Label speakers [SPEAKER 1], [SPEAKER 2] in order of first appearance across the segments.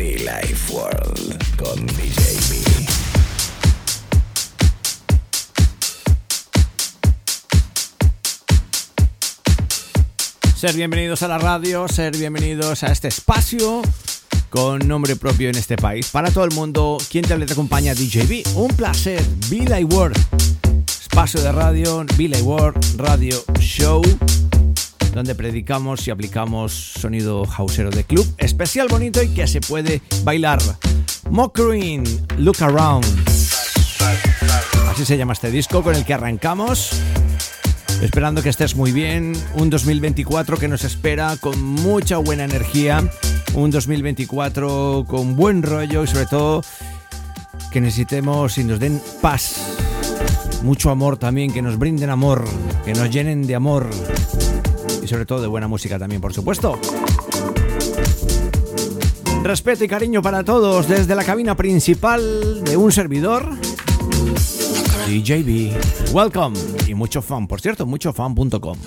[SPEAKER 1] Be Life World con DJB.
[SPEAKER 2] Ser bienvenidos a la radio, ser bienvenidos a este espacio con nombre propio en este país. Para todo el mundo, quien te acompaña DJB. Un placer, Be World. Espacio de radio, Be World Radio Show, donde predicamos y aplicamos sonido hausero de club, especial bonito y que se puede bailar. Mockering, Look Around. Así se llama este disco con el que arrancamos. Esperando que estés muy bien. Un 2024 que nos espera con mucha buena energía. Un 2024 con buen rollo y sobre todo que necesitemos y nos den paz. Mucho amor también, que nos brinden amor, que nos llenen de amor. Sobre todo de buena música también, por supuesto. Respeto y cariño para todos desde la cabina principal de un servidor. DJB. Welcome y mucho fan, por cierto, muchofan.com.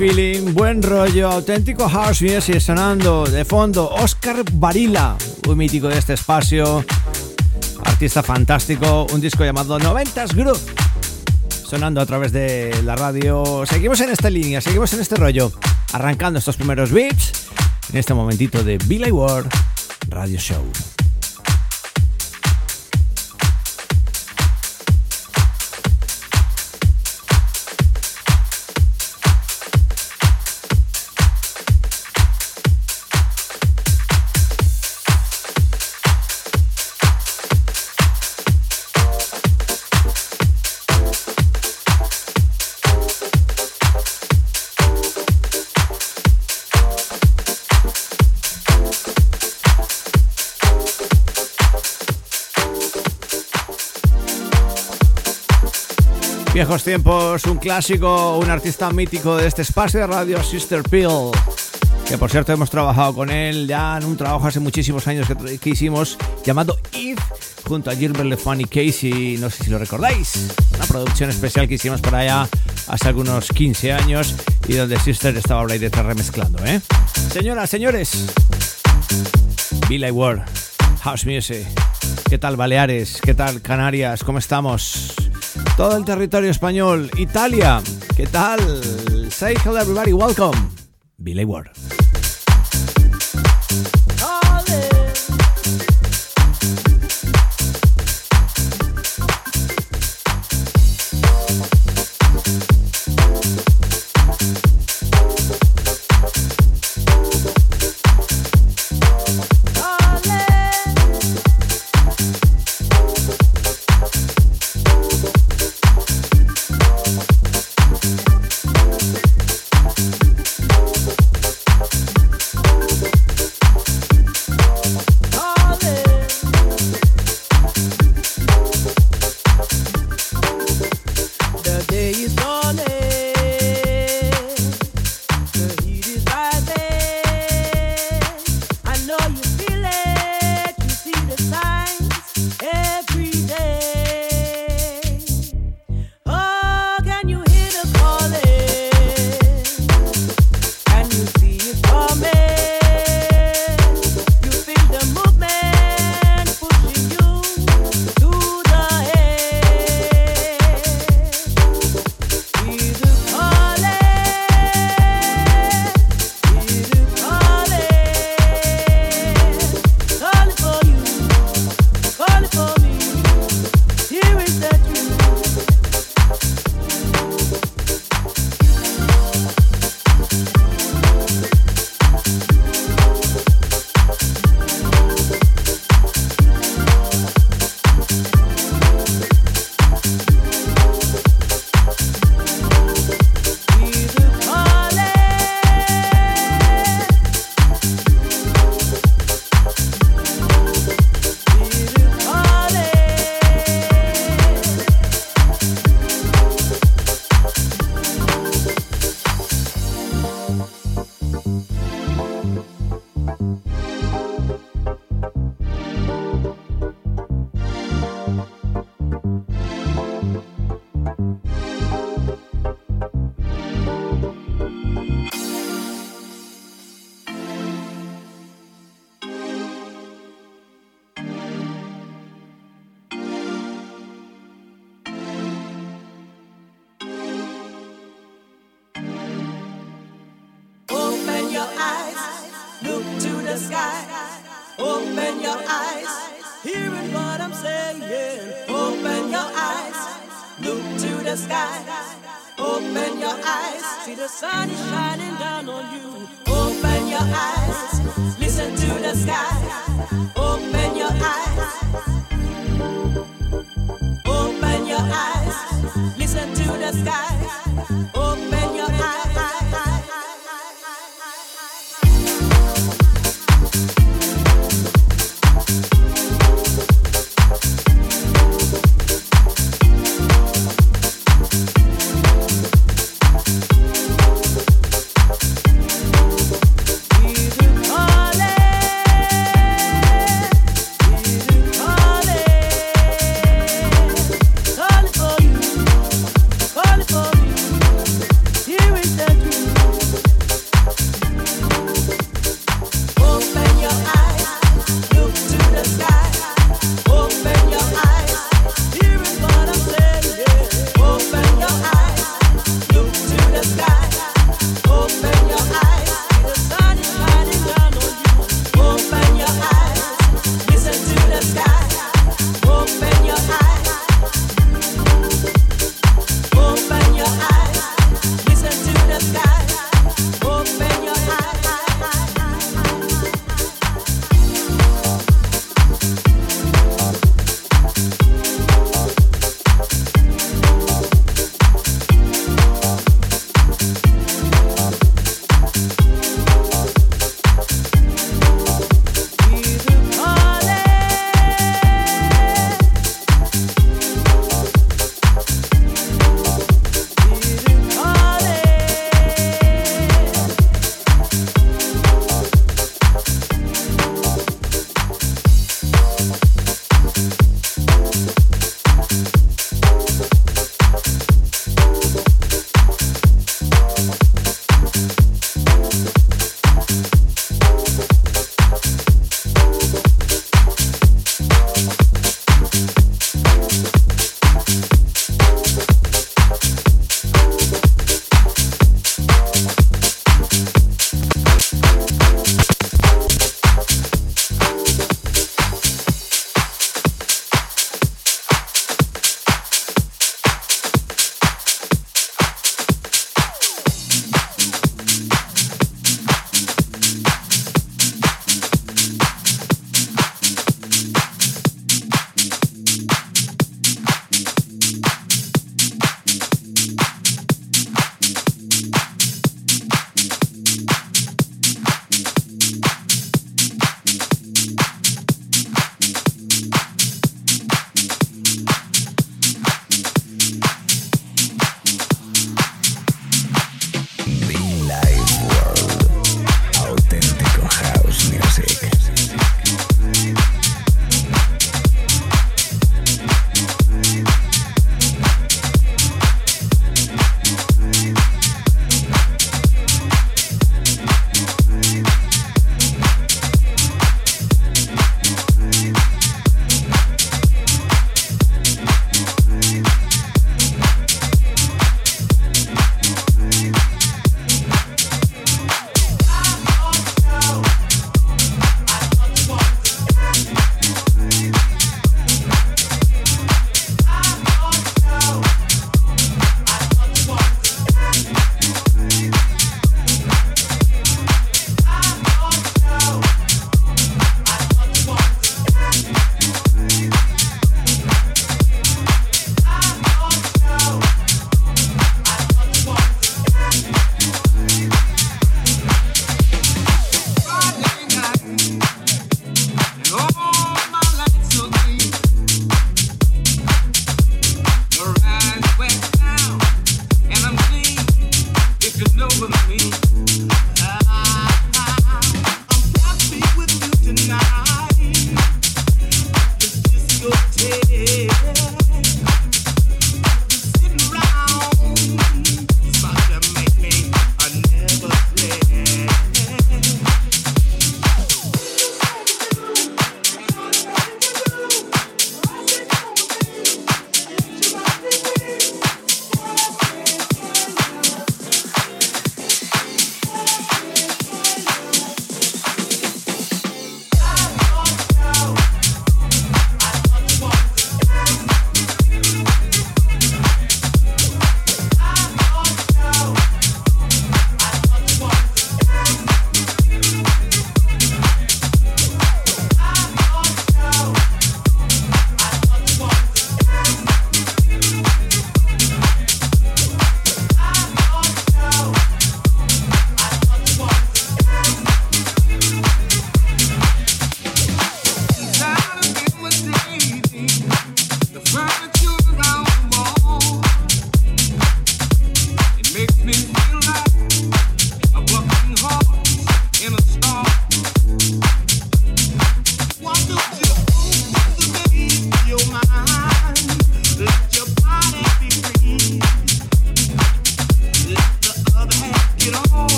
[SPEAKER 2] feeling, buen rollo, auténtico house music sonando de fondo. Oscar Barila, un mítico de este espacio, artista fantástico, un disco llamado 90s Groove, sonando a través de la radio. Seguimos en esta línea, seguimos en este rollo, arrancando estos primeros beats en este momentito de Billy Ward Radio Show. Viejos tiempos, un clásico, un artista mítico de este espacio de radio, Sister Pill. Que por cierto hemos trabajado con él ya en un trabajo hace muchísimos años que, hicimos llamado Eve junto a Gilbert Lefani Casey, no sé si lo recordáis. Una producción especial que hicimos para allá hace algunos 15 años y donde Sister estaba ahora ahí detrás remezclando, ¿eh? Señoras, señores, Billy Ward, House Music. ¿Qué tal Baleares? ¿Qué tal Canarias? ¿Cómo estamos? Todo el territorio español, Italia. ¿Qué tal? Say hello everybody, welcome. Billy Ward.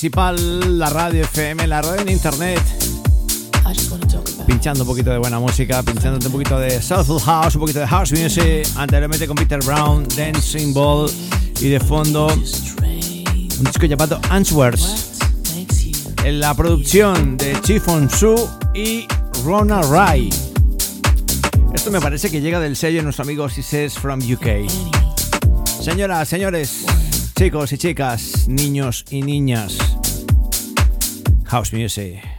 [SPEAKER 3] Principal, la radio FM, la radio en internet. Pinchando un poquito de buena música, pinchando un poquito de Soulful House, un poquito de House Music. Anteriormente con Peter Brown, Dancing Ball. Y de fondo, un disco llamado Answers. En la producción de Chief Su y Rona Rai. Esto me parece que llega del sello de nuestro amigo Says from UK. Señoras, señores, chicos y chicas, niños y niñas. House Music.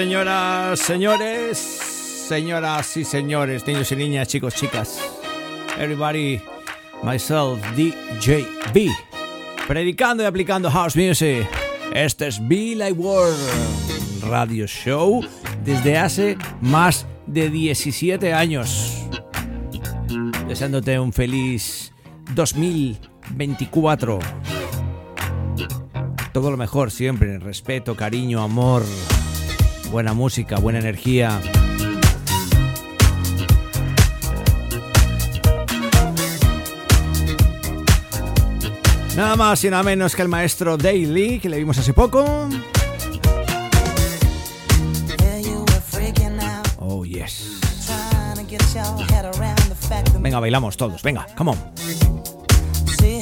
[SPEAKER 4] Señoras, señores, señoras y señores, niños y niñas, chicos, chicas. Everybody, myself, DJB. Predicando y aplicando house music. Este es Be Like World Radio Show desde hace más de 17 años. Deseándote un feliz 2024. Todo lo mejor siempre, respeto, cariño, amor buena música, buena energía. Nada más y nada menos que el maestro Daily, que le vimos hace poco. Oh, yes. Venga, bailamos todos. Venga, come on.
[SPEAKER 5] See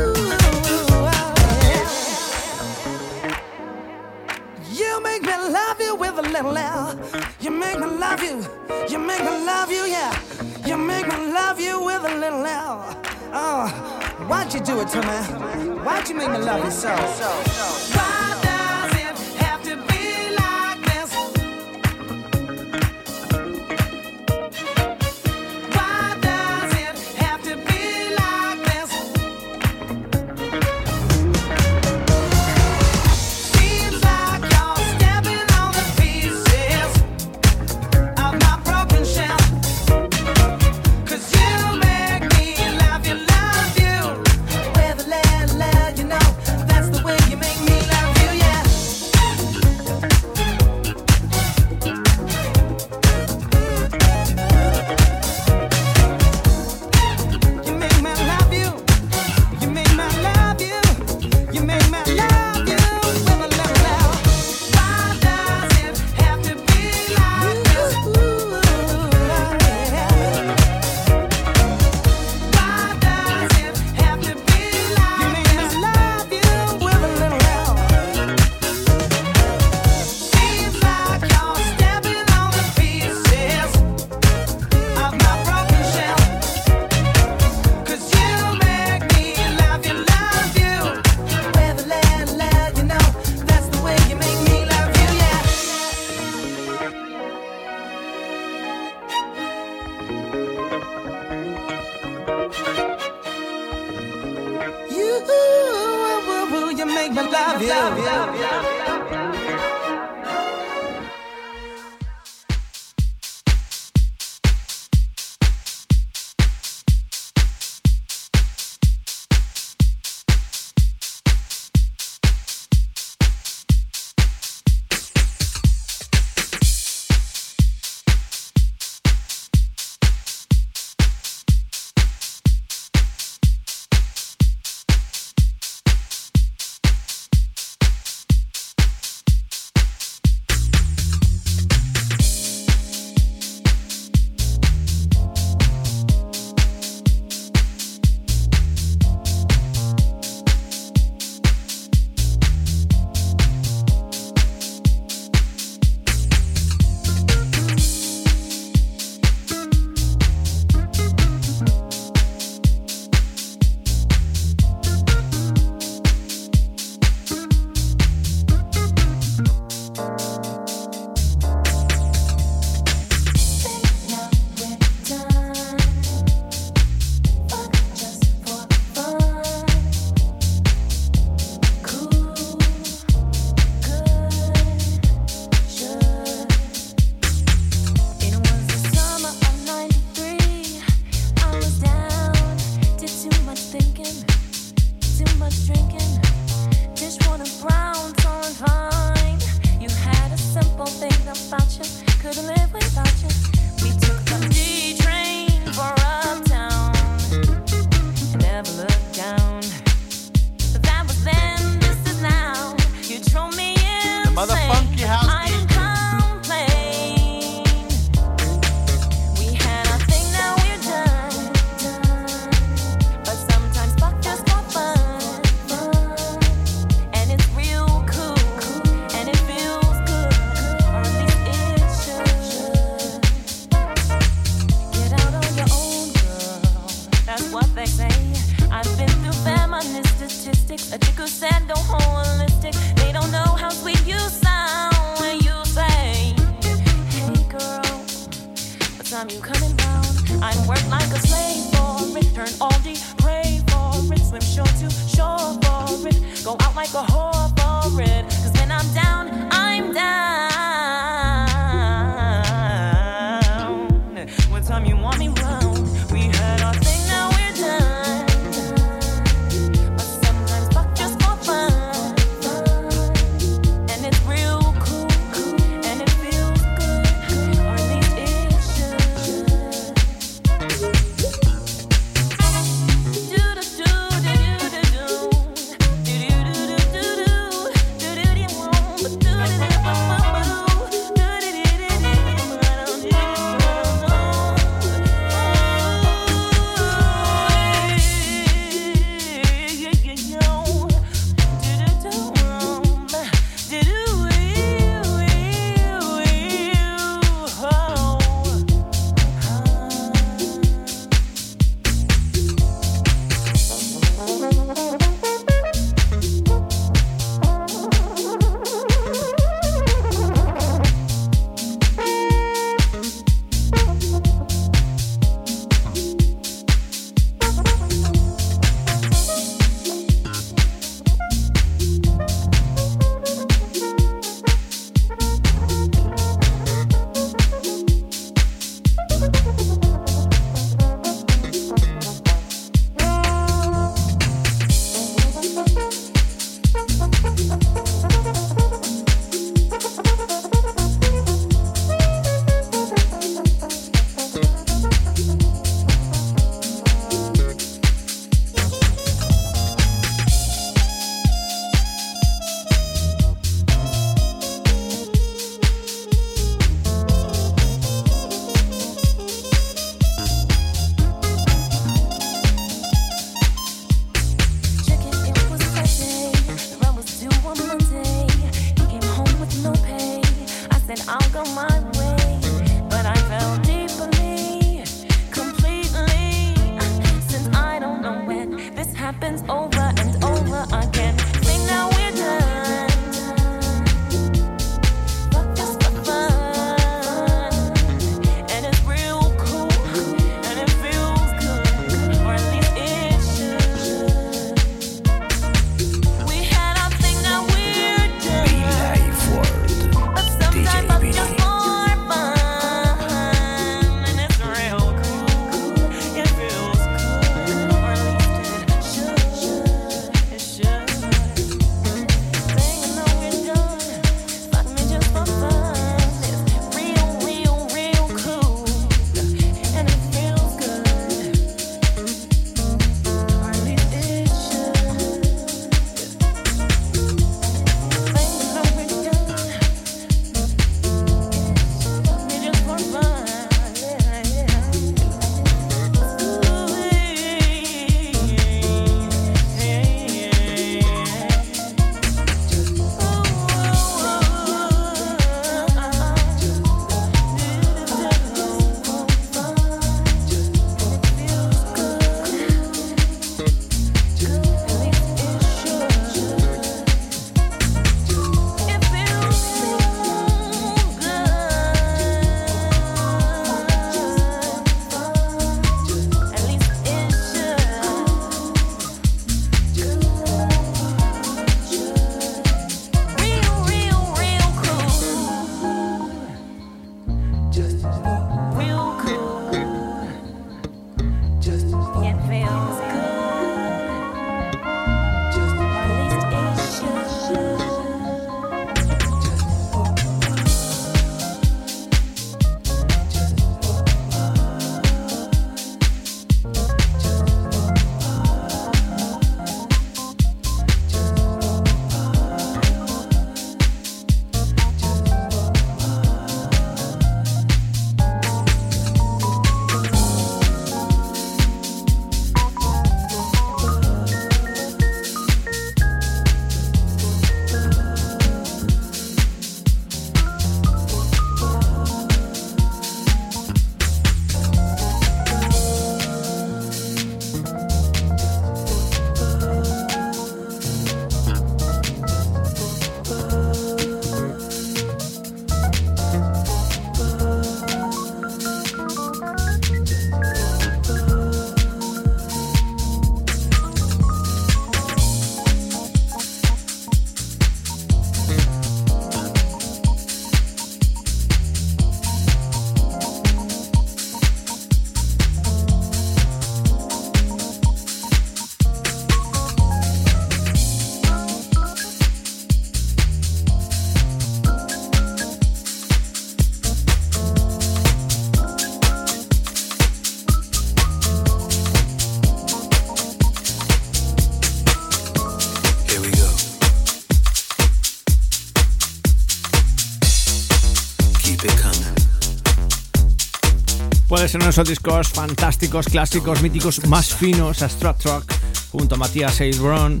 [SPEAKER 5] Esos discos fantásticos, clásicos, míticos, más finos a Strat Truck junto a Matías Ailbron.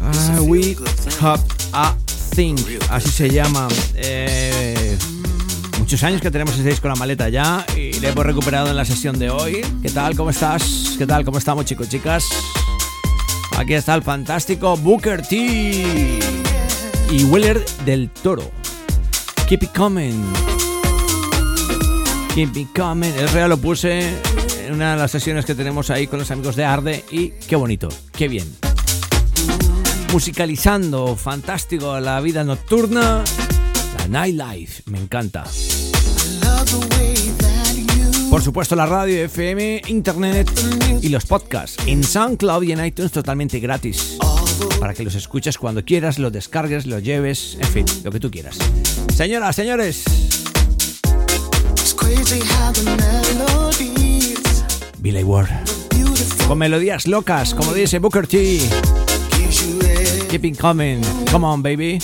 [SPEAKER 5] Uh, we have a thing, así se llama. Eh, muchos años que tenemos ese disco la maleta ya y le hemos recuperado en la sesión de hoy. ¿Qué tal? ¿Cómo estás? ¿Qué tal? ¿Cómo estamos, chicos, chicas? Aquí está el fantástico Booker T y Willer del Toro. Keep it coming. Keep it coming. El real lo puse en una de las sesiones que tenemos ahí con los amigos de Arde y qué bonito, qué bien. Musicalizando, fantástico la vida nocturna, la nightlife, me encanta. Por supuesto la radio, FM, internet y los podcasts en SoundCloud y en iTunes totalmente gratis. Para que los escuches cuando quieras, los descargues, los lleves, en fin, lo que tú quieras. Señoras, señores. Billy Ward. Con melodías locas, como dice Booker T. Keeping coming. Come on, baby.